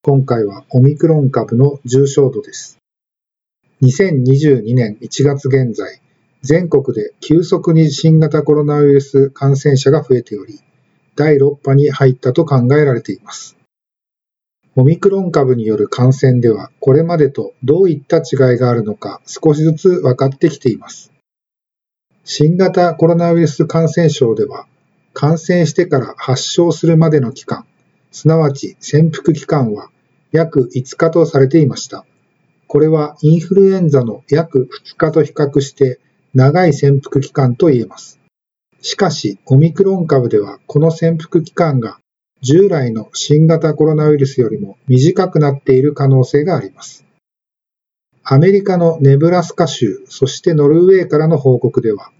今回はオミクロン株の重症度です。2022年1月現在、全国で急速に新型コロナウイルス感染者が増えており、第6波に入ったと考えられています。オミクロン株による感染では、これまでとどういった違いがあるのか少しずつ分かってきています。新型コロナウイルス感染症では、感染してから発症するまでの期間、すなわち潜伏期間は約5日とされていました。これはインフルエンザの約2日と比較して長い潜伏期間と言えます。しかし、オミクロン株ではこの潜伏期間が従来の新型コロナウイルスよりも短くなっている可能性があります。アメリカのネブラスカ州、そしてノルウェーからの報告では、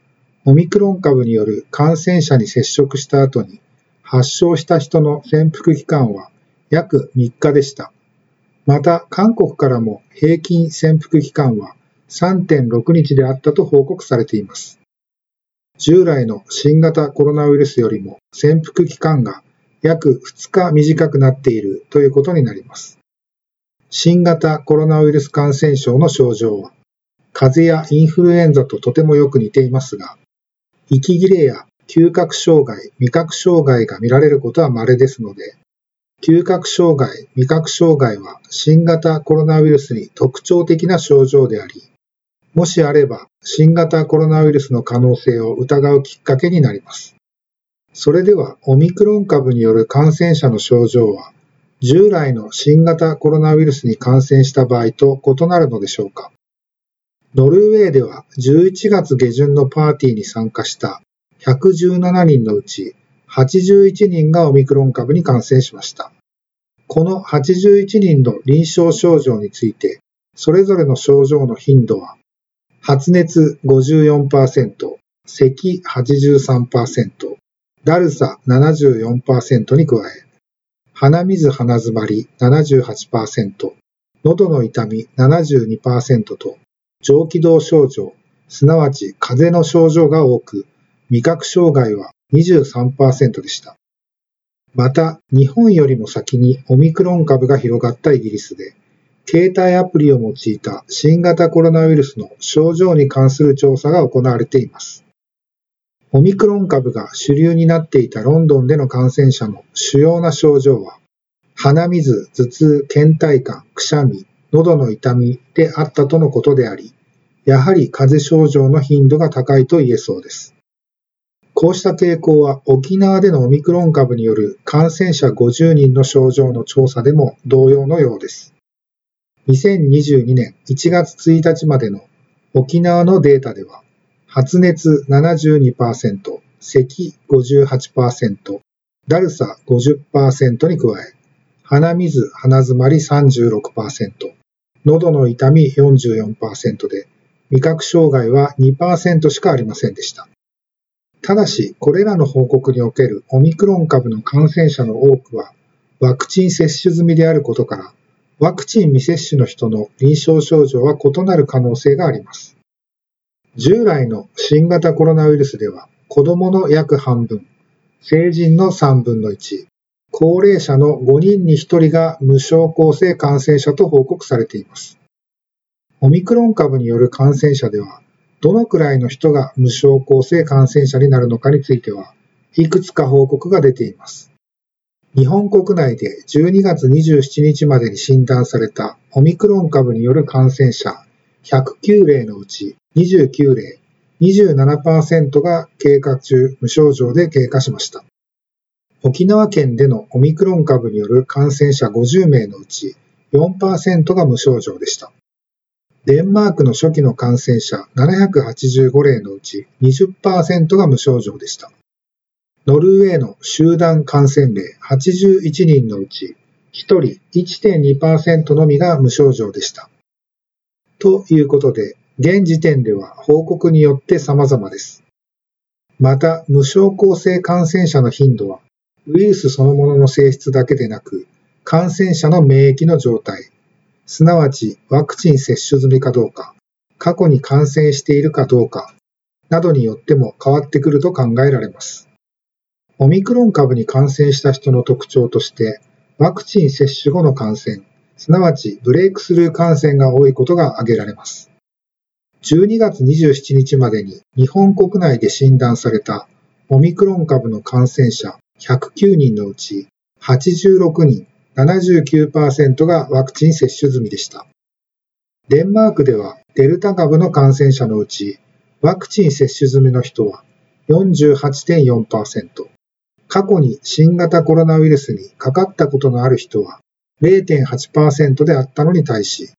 オミクロン株による感染者に接触した後に発症した人の潜伏期間は約3日でした。また、韓国からも平均潜伏期間は3.6日であったと報告されています。従来の新型コロナウイルスよりも潜伏期間が約2日短くなっているということになります。新型コロナウイルス感染症の症状は、風邪やインフルエンザととてもよく似ていますが、息切れや嗅覚障害、味覚障害が見られることは稀ですので、嗅覚障害、味覚障害は新型コロナウイルスに特徴的な症状であり、もしあれば新型コロナウイルスの可能性を疑うきっかけになります。それではオミクロン株による感染者の症状は従来の新型コロナウイルスに感染した場合と異なるのでしょうかノルウェーでは11月下旬のパーティーに参加した117人のうち81人がオミクロン株に感染しました。この81人の臨床症状について、それぞれの症状の頻度は、発熱54%、咳83%、だるさ74%に加え、鼻水鼻詰まり78%、喉の痛み72%と、上気道症状、すなわち風邪の症状が多く、味覚障害は23%でした。また、日本よりも先にオミクロン株が広がったイギリスで、携帯アプリを用いた新型コロナウイルスの症状に関する調査が行われています。オミクロン株が主流になっていたロンドンでの感染者の主要な症状は、鼻水、頭痛、倦怠感、くしゃみ、喉の痛みであったとのことであり、やはり風邪症状の頻度が高いと言えそうです。こうした傾向は沖縄でのオミクロン株による感染者50人の症状の調査でも同様のようです。2022年1月1日までの沖縄のデータでは、発熱72%、咳58%、だるさ50%に加え、鼻水、鼻詰まり36%、喉の痛み44%で、味覚障害は2%しかありませんでした。ただし、これらの報告におけるオミクロン株の感染者の多くは、ワクチン接種済みであることから、ワクチン未接種の人の臨床症状は異なる可能性があります。従来の新型コロナウイルスでは、子供の約半分、成人の3分の1、高齢者の5人に1人が無症候性感染者と報告されています。オミクロン株による感染者では、どのくらいの人が無症候性感染者になるのかについては、いくつか報告が出ています。日本国内で12月27日までに診断されたオミクロン株による感染者109例のうち29例、27%が経過中無症状で経過しました。沖縄県でのオミクロン株による感染者50名のうち4%が無症状でした。デンマークの初期の感染者785例のうち20%が無症状でした。ノルウェーの集団感染例81人のうち1人1.2%のみが無症状でした。ということで、現時点では報告によって様々です。また、無症候性感染者の頻度は、ウイルスそのものの性質だけでなく、感染者の免疫の状態、すなわちワクチン接種済みかどうか、過去に感染しているかどうか、などによっても変わってくると考えられます。オミクロン株に感染した人の特徴として、ワクチン接種後の感染、すなわちブレイクスルー感染が多いことが挙げられます。12月27日までに日本国内で診断されたオミクロン株の感染者109人のうち86人、79%がワクチン接種済みでした。デンマークではデルタ株の感染者のうちワクチン接種済みの人は48.4%、過去に新型コロナウイルスにかかったことのある人は0.8%であったのに対し、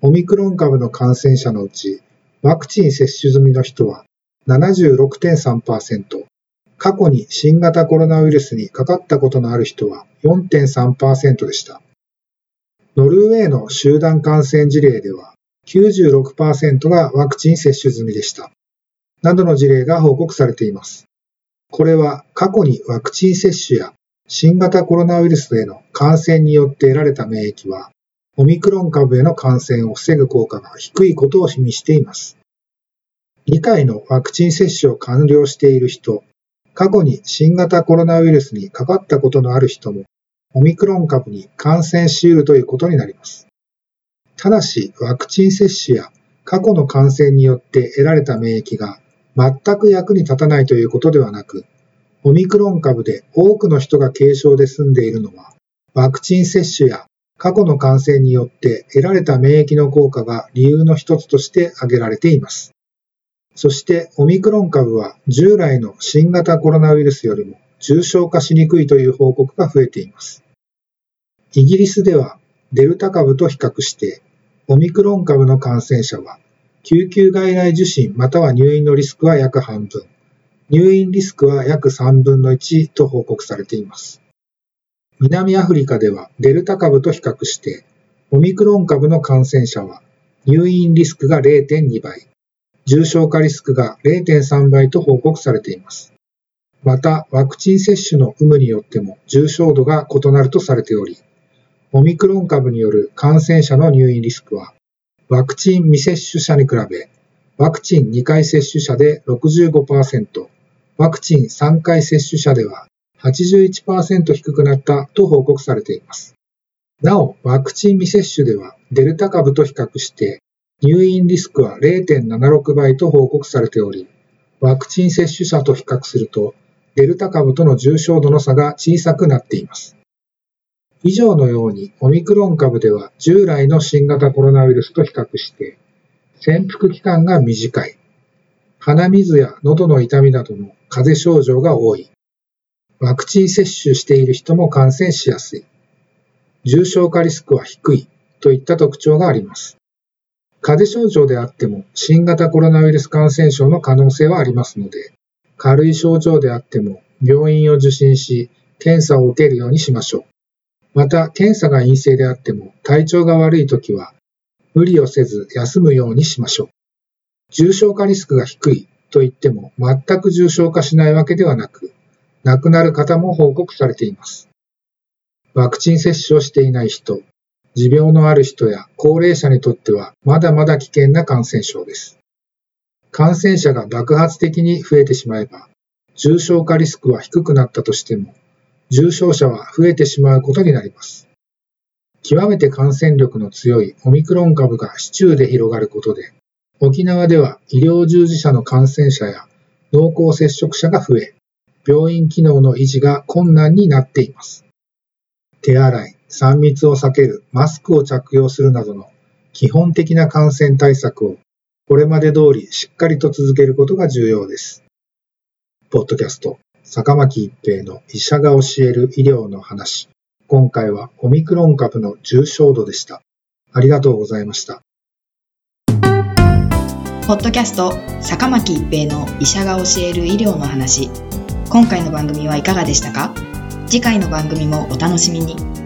オミクロン株の感染者のうち、ワクチン接種済みの人は76.3%、過去に新型コロナウイルスにかかったことのある人は4.3%でした。ノルウェーの集団感染事例では96%がワクチン接種済みでした。などの事例が報告されています。これは過去にワクチン接種や新型コロナウイルスへの感染によって得られた免疫は、オミクロン株への感染を防ぐ効果が低いことを示しています。2回のワクチン接種を完了している人、過去に新型コロナウイルスにかかったことのある人も、オミクロン株に感染し得るということになります。ただし、ワクチン接種や過去の感染によって得られた免疫が全く役に立たないということではなく、オミクロン株で多くの人が軽症で済んでいるのは、ワクチン接種や過去の感染によって得られた免疫の効果が理由の一つとして挙げられています。そしてオミクロン株は従来の新型コロナウイルスよりも重症化しにくいという報告が増えています。イギリスではデルタ株と比較してオミクロン株の感染者は救急外来受診または入院のリスクは約半分、入院リスクは約3分の1と報告されています。南アフリカではデルタ株と比較して、オミクロン株の感染者は入院リスクが0.2倍、重症化リスクが0.3倍と報告されています。また、ワクチン接種の有無によっても重症度が異なるとされており、オミクロン株による感染者の入院リスクはワクチン未接種者に比べ、ワクチン2回接種者で65%、ワクチン3回接種者では81%低くなったと報告されています。なお、ワクチン未接種ではデルタ株と比較して入院リスクは0.76倍と報告されており、ワクチン接種者と比較するとデルタ株との重症度の差が小さくなっています。以上のようにオミクロン株では従来の新型コロナウイルスと比較して潜伏期間が短い、鼻水や喉の痛みなどの風邪症状が多い、ワクチン接種している人も感染しやすい、重症化リスクは低いといった特徴があります。風邪症状であっても新型コロナウイルス感染症の可能性はありますので、軽い症状であっても病院を受診し、検査を受けるようにしましょう。また、検査が陰性であっても体調が悪いときは、無理をせず休むようにしましょう。重症化リスクが低いと言っても全く重症化しないわけではなく、亡くなる方も報告されています。ワクチン接種をしていない人、持病のある人や高齢者にとってはまだまだ危険な感染症です。感染者が爆発的に増えてしまえば、重症化リスクは低くなったとしても、重症者は増えてしまうことになります。極めて感染力の強いオミクロン株が市中で広がることで、沖縄では医療従事者の感染者や濃厚接触者が増え、病院機能の維持が困難になっています。手洗い、3密を避ける、マスクを着用するなどの基本的な感染対策をこれまで通りしっかりと続けることが重要です。ポッドキャスト坂巻一平の医者が教える医療の話。今回はオミクロン株の重症度でした。ありがとうございました。ポッドキャスト坂巻一平の医者が教える医療の話。今回の番組はいかがでしたか？次回の番組もお楽しみに。